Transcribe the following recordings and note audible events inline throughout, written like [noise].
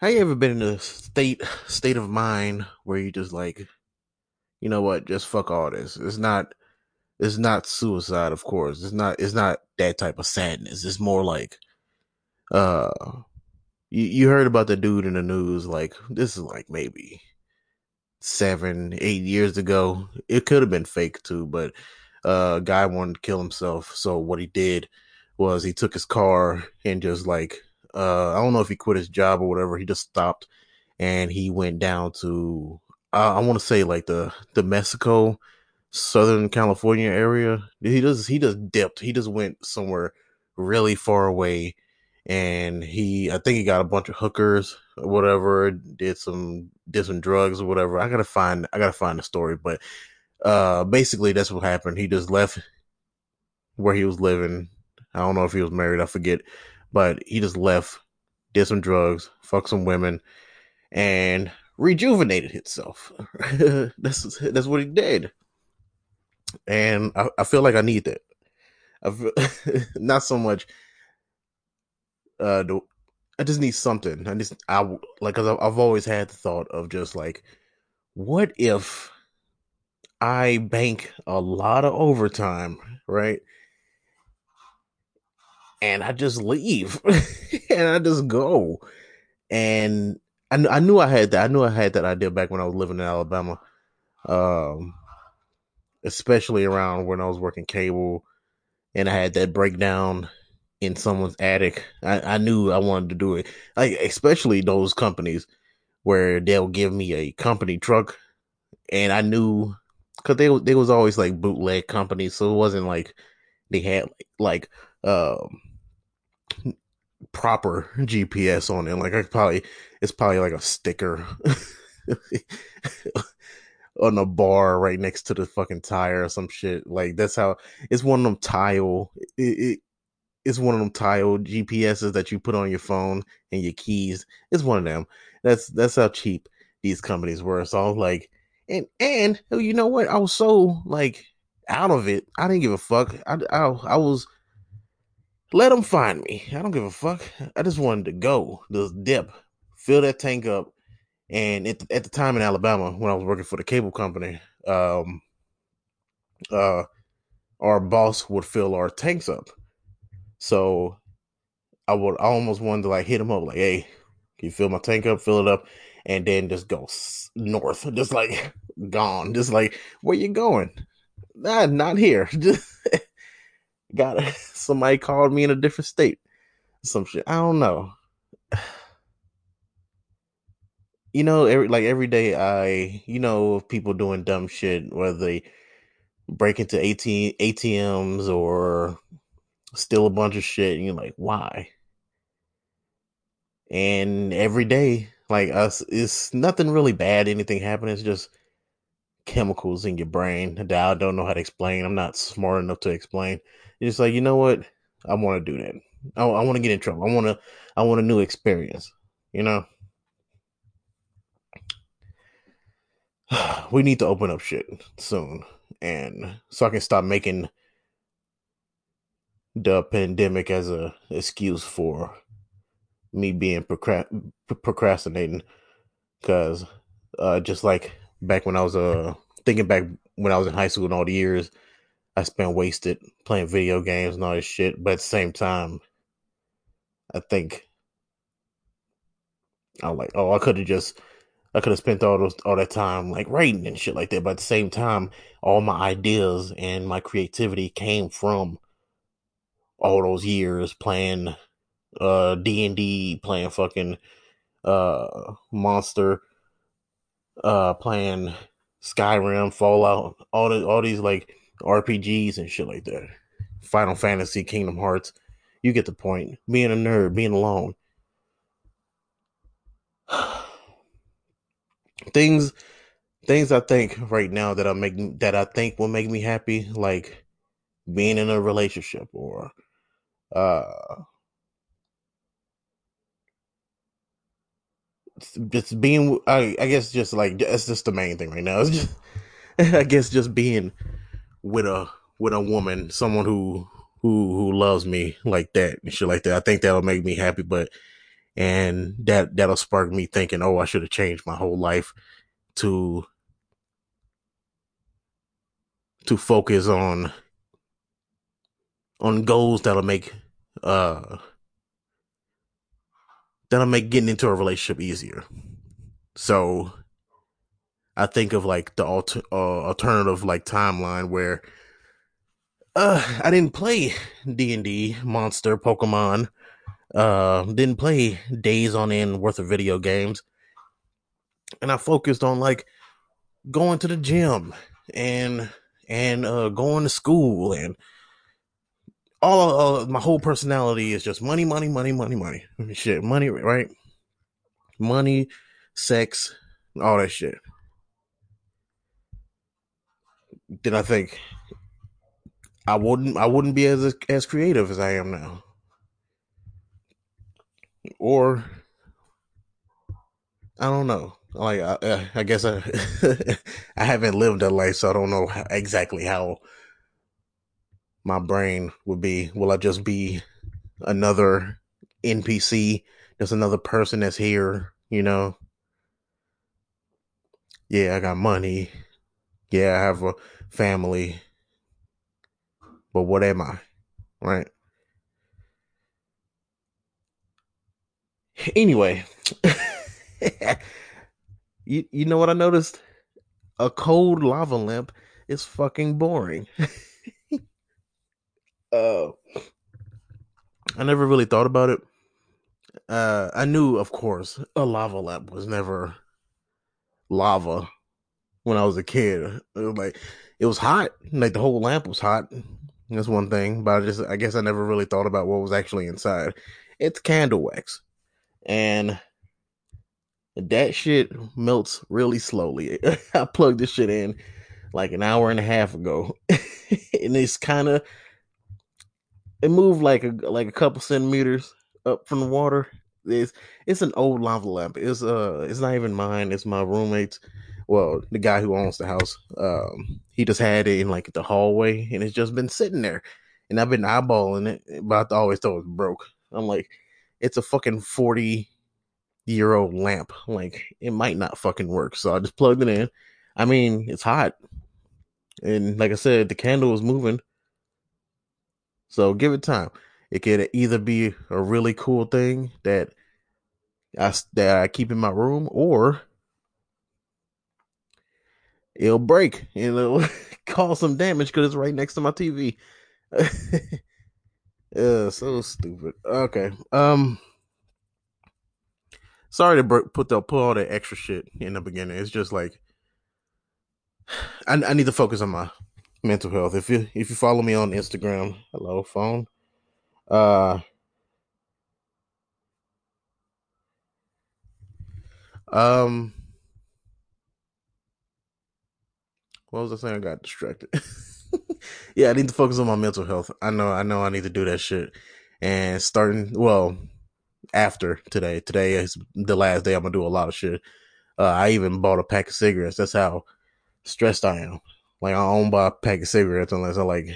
Have you ever been in a state state of mind where you just like, you know what, just fuck all this. It's not it's not suicide, of course. It's not it's not that type of sadness. It's more like uh you, you heard about the dude in the news, like this is like maybe seven, eight years ago. It could have been fake too, but uh, guy wanted to kill himself. So what he did was he took his car and just like uh, I don't know if he quit his job or whatever. He just stopped and he went down to uh, I want to say like the the Mexico, Southern California area. He just he just dipped. He just went somewhere really far away, and he I think he got a bunch of hookers or whatever. Did some did some drugs or whatever. I gotta find I gotta find the story, but uh, basically that's what happened. He just left where he was living. I don't know if he was married. I forget but he just left, did some drugs, fucked some women, and rejuvenated himself. [laughs] that's that's what he did, and I, I feel like I need that. I feel, [laughs] not so much. Uh, I just need something. I just I like because I've always had the thought of just like, what if I bank a lot of overtime, right? And I just leave [laughs] and I just go. And I, I knew I had that. I knew I had that idea back when I was living in Alabama. Um, especially around when I was working cable and I had that breakdown in someone's attic. I, I knew I wanted to do it. Like, especially those companies where they'll give me a company truck and I knew cause they, they was always like bootleg companies. So it wasn't like they had like, um, proper GPS on it. Like I probably it's probably like a sticker [laughs] on the bar right next to the fucking tire or some shit. Like that's how it's one of them tile. It, it it's one of them tile GPSs that you put on your phone and your keys. It's one of them. That's that's how cheap these companies were. So I was like, and and you know what? I was so like out of it. I didn't give a fuck. I I, I was let them find me. I don't give a fuck. I just wanted to go, just dip, fill that tank up. And at the, time in Alabama, when I was working for the cable company, um, uh, our boss would fill our tanks up. So I would I almost wanted to like hit him up, like, "Hey, can you fill my tank up? Fill it up." and then just go north, just like [laughs] gone, just like where you going? Nah, not here. [laughs] Just got [laughs] somebody called me in a different state. Some shit. I don't know. [sighs] You know, every like every day I you know people doing dumb shit, whether they break into AT, ATMs or steal a bunch of shit, and you're like, why? And every day, like us, it's nothing really bad. Anything happening? It's just chemicals in your brain that I don't know how to explain. I'm not smart enough to explain. It's just like, you know what? I want to do that. I, I want to get in trouble. I want to. I want a new experience. You know. [sighs] we need to open up shit soon, and so I can stop making the pandemic as a excuse for me being procrastinating. Because uh, just like back when I was uh thinking back when I was in high school and all the years I spent wasted playing video games and all this shit. But at the same time, I think I'm like, oh, I could have just I could have spent all those all that time like writing and shit like that. But at the same time, all my ideas and my creativity came from all those years playing uh D and D, playing fucking uh Monster, uh playing Skyrim, Fallout, all the all these like RPGs and shit like that. Final Fantasy, Kingdom Hearts. You get the point. Being a nerd, being alone. [sighs] things things I think right now that I make that I think will make me happy, like being in a relationship or uh just being I, I guess just like that's just the main thing right now. [laughs] It's just I guess just being with a with a woman, someone who who who loves me like that and shit like that. I think that'll make me happy. But and that that'll spark me thinking, oh, I should have changed my whole life to to focus on on goals that'll make uh that'll make getting into a relationship easier. So I think of like the alter, uh, alternative like timeline where uh I didn't play D&D, Monster, Pokemon, uh didn't play days on end worth of video games. And I focused on like going to the gym and and uh going to school and all of my whole personality is just money, money, money, money, money. Shit, money, right? Money, sex, all that shit. Then I think I wouldn't I wouldn't be as as creative as I am now. Or I don't know. Like I, I guess I [laughs] I haven't lived a life, so I don't know exactly how my brain would be. Will I just be another NPC? Just another person that's here, you know? Yeah, I got money. Yeah, I have a family. But what am I? Right? Anyway, [laughs] you you know what I noticed? A cold lava lamp is fucking boring. [laughs] uh I never really thought about it. Uh I knew of course a lava lamp was never lava when I was a kid. It was like it was hot. Like the whole lamp was hot. That's one thing. But I just I guess I never really thought about what was actually inside. It's candle wax. And that shit melts really slowly. [laughs] I plugged this shit in like an hour and a half ago. [laughs] and it's kind of it moved like a like a couple centimeters up from the water. It's it's an old lava lamp. It's uh it's not even mine. It's my roommate's. Well, the guy who owns the house. Um, he just had it in like the hallway, and it's just been sitting there. And I've been eyeballing it, but I always thought it was broke. I'm like, it's a fucking forty year old lamp. Like it might not fucking work. So I just plugged it in. I mean, it's hot. And like I said, the candle is moving. So give it time. It could either be a really cool thing that I that I keep in my room, or it'll break and it'll [laughs] cause some damage because it's right next to my TV. [laughs] so stupid. Okay, um, sorry to put the put all that extra shit in the beginning. It's just like [sighs] I, I need to focus on my mental health. If you if you follow me on Instagram, hello phone. Uh um what was I saying? I got distracted. [laughs] yeah, I need to focus on my mental health. I know I know I need to do that shit. And starting well, after today. Today is the last day I'm gonna do a lot of shit. Uh, I even bought a pack of cigarettes. That's how stressed I am. Like I don't buy a pack of cigarettes unless I like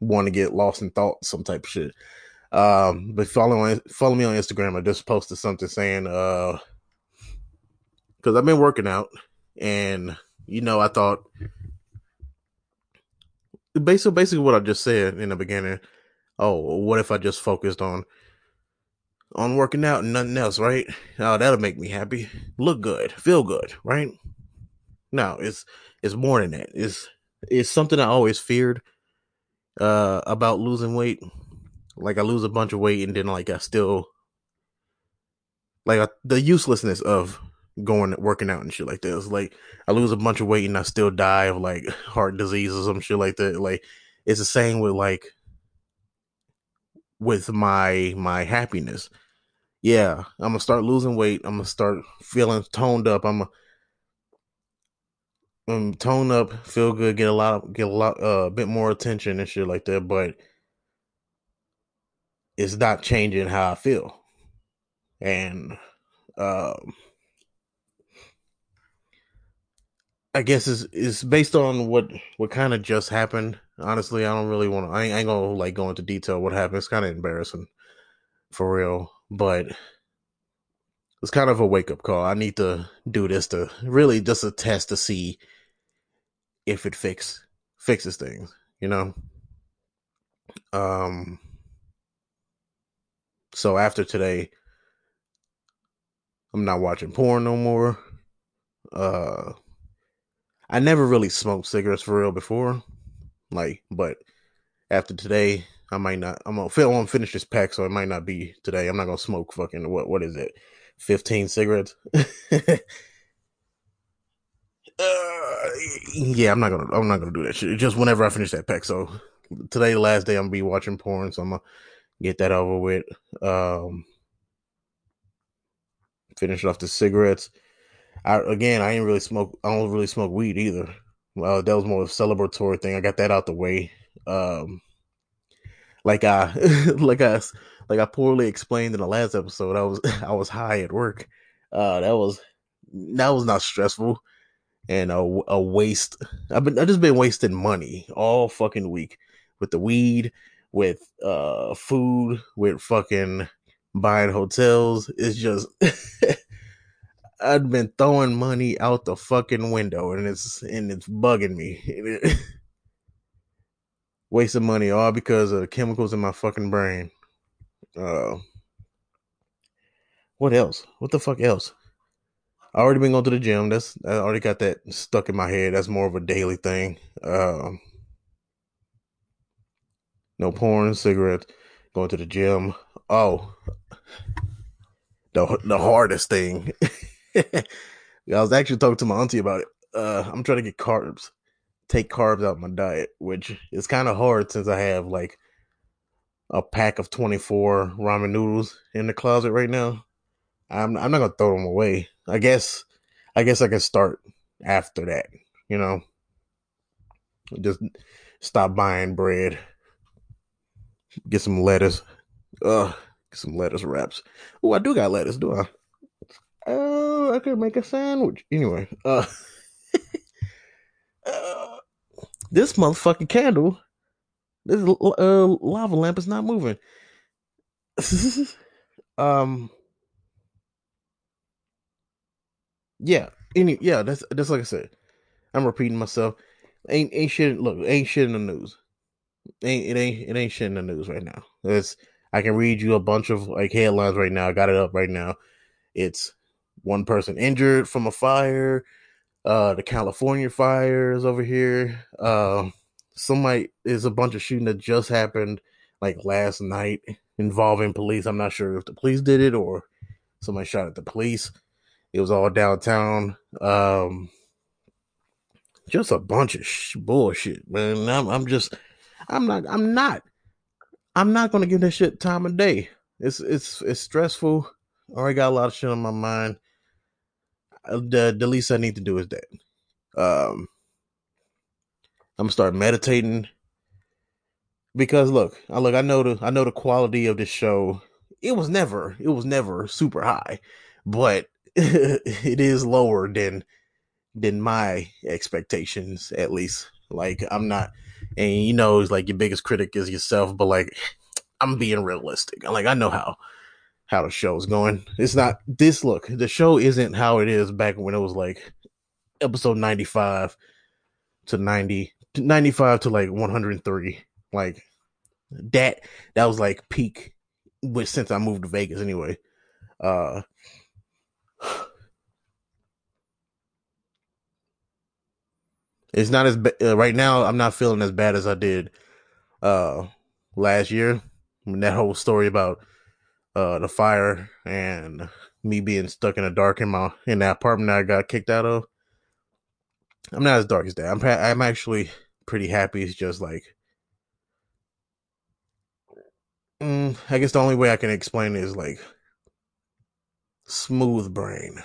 want to get lost in thought, some type of shit. Um, but follow follow me on Instagram. I just posted something saying, uh, because I've been working out, and you know, I thought basically basically what I just said in the beginning. Oh, what if I just focused on on working out and nothing else, right? Oh, that'll make me happy, look good, feel good, right? No, it's it's more than that. It's it's something I always feared uh about losing weight. Like I lose a bunch of weight and then like I still like the uselessness of going working out and shit like this. Like I lose a bunch of weight and I still die of like [laughs] heart disease or some shit like that. Like it's the same with like with my my happiness. Yeah, I'm gonna start losing weight. I'm gonna start feeling toned up. I'm gonna um, tone up, feel good, get a lot, get a lot, a uh, bit more attention and shit like that. But it's not changing how I feel, and um, I guess it's it's based on what what kind of just happened. Honestly, I don't really want to. I I ain't gonna like go into detail what happened. It's kind of embarrassing, for real. But it's kind of a wake up call. I need to do this to really just a test to see if it fix fixes things, you know. Um so after today I'm not watching porn no more. Uh I never really smoked cigarettes for real before. Like, but after today, I might not. I'm gonna, I'm gonna finish this pack, so it might not be today. I'm not gonna smoke fucking what? What is it? Fifteen cigarettes? [laughs] uh, yeah, I'm not gonna. I'm not gonna do that shit. Just whenever I finish that pack. So today, the last day, I'm gonna be watching porn, so I'm gonna get that over with. Um, finish off the cigarettes. I again, I ain't really smoke. I don't really smoke weed either. Well, that was more of a celebratory thing. I got that out the way. Um, like I, [laughs] like I, like I poorly explained in the last episode. I was, [laughs] I was high at work. Uh, that was, that was not stressful and a, a waste. I've been, I've just been wasting money all fucking week with the weed, with uh food, with fucking buying hotels. It's just. [laughs] I've been throwing money out the fucking window and it's and it's bugging me. [laughs] Wasting money all because of chemicals in my fucking brain. Uh what else? What the fuck else? I already been going to the gym. That's I already got that stuck in my head. That's more of a daily thing. Um no porn, cigarettes, going to the gym. Oh, the the hardest thing [laughs] I was actually talking to my auntie about it. Uh, I'm trying to get carbs, take carbs out of my diet, which is kind of hard since I have like a pack of 24 ramen noodles in the closet right now. I'm I'm not gonna throw them away. I guess I guess I can start after that. You know, just stop buying bread. Get some lettuce. Uh, get some lettuce wraps. Oh, I do got lettuce, do I? Oh, I could make a sandwich. Anyway, uh, [laughs] uh this motherfucking candle, this uh, lava lamp is not moving. [laughs] um, yeah, any yeah, that's that's like I said. I'm repeating myself. Ain't ain't shit. Look, ain't shit in the news. Ain't it ain't it ain't shit in the news right now. It's I can read you a bunch of like headlines right now. I got it up right now. It's one person injured from a fire. Uh, the California fires over here. Uh, somebody is a bunch of shooting that just happened like last night involving police. I'm not sure if the police did it or somebody shot at the police. It was all downtown. Um, just a bunch of sh- bullshit, man. I'm, I'm just, I'm not, I'm not, I'm not gonna give that shit time of day. It's, it's, it's stressful. I already got a lot of shit on my mind the the least I need to do is that. Um, I'm gonna start meditating because look, I look, I know the I know the quality of this show. It was never, it was never super high, but [laughs] it is lower than than my expectations at least. Like I'm not, and you know, it's like your biggest critic is yourself, but like [sighs] I'm being realistic. Like I know how how the show's going. It's not this look, the show isn't how it is back when it was like episode 95 to 90 95 to like 103. Like that that was like peak which since I moved to Vegas anyway. Uh It's not as ba- uh, right now. I'm not feeling as bad as I did uh last year. Mean, that whole story about uh the fire and me being stuck in the dark in my in that apartment that I got kicked out of. I'm not as dark as that. I'm I'm actually pretty happy. It's just like mm, I guess the only way I can explain it is like smooth brain.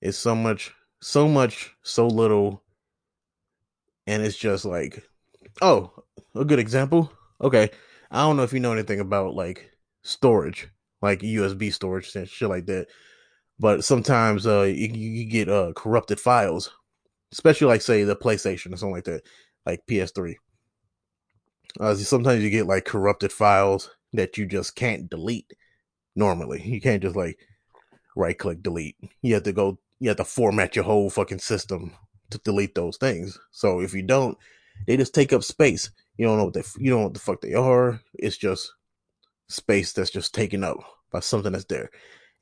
It's so much, so much, so little, and it's just like, oh, a good example. Okay, I don't know if you know anything about like storage, like USB storage and shit like that. But sometimes uh you, you get uh corrupted files, especially like say the PlayStation or something like that, like PS3. Uh, sometimes you get like corrupted files that you just can't delete. Normally. You can't just like right click delete. You have to go you have to format your whole fucking system to delete those things. So if you don't, they just take up space. You don't know what they you don't know what the fuck they are. It's just space that's just taken up by something that's there.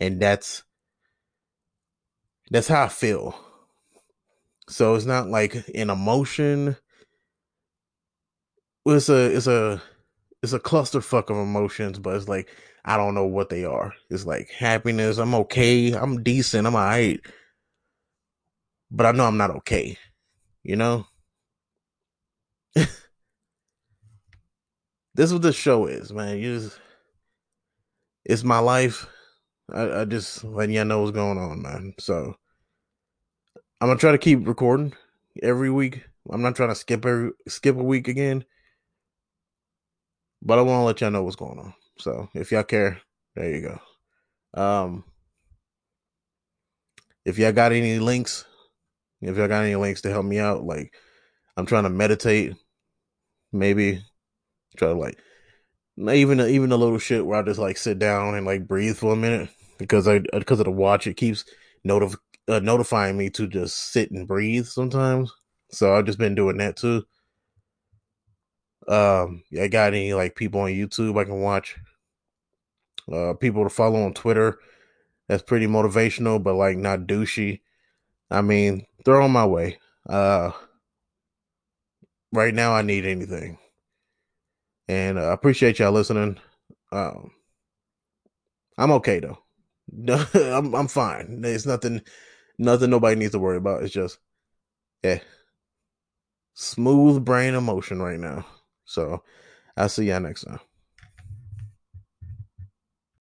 And that's that's how I feel. So it's not like an emotion. It's a it's a it's a clusterfuck of emotions, but it's like I don't know what they are. It's like happiness. I'm okay. I'm decent. I'm alright. But I know I'm not okay. You know? [laughs] this is what this show is, man. You just, it's my life. I, I just letting y'all know what's going on, man. So I'm gonna try to keep recording every week. I'm not trying to skip every skip a week again. But I want to let y'all know what's going on. So if y'all care, there you go. Um, if y'all got any links, if y'all got any links to help me out, like I'm trying to meditate, maybe try to like even even a little shit where I just like sit down and like breathe for a minute because I because of the watch it keeps notif- uh, notifying me to just sit and breathe sometimes. So I've just been doing that too. Um, I got any like people on YouTube I can watch? Uh, people to follow on Twitter. That's pretty motivational, but like not douchey. I mean, they're on my way. Uh, right now I need anything, and uh, I appreciate y'all listening. Um, I'm okay though. [laughs] I'm I'm fine. There's nothing, nothing nobody needs to worry about. It's just, yeah, smooth brain emotion right now. So I'll see y'all next time.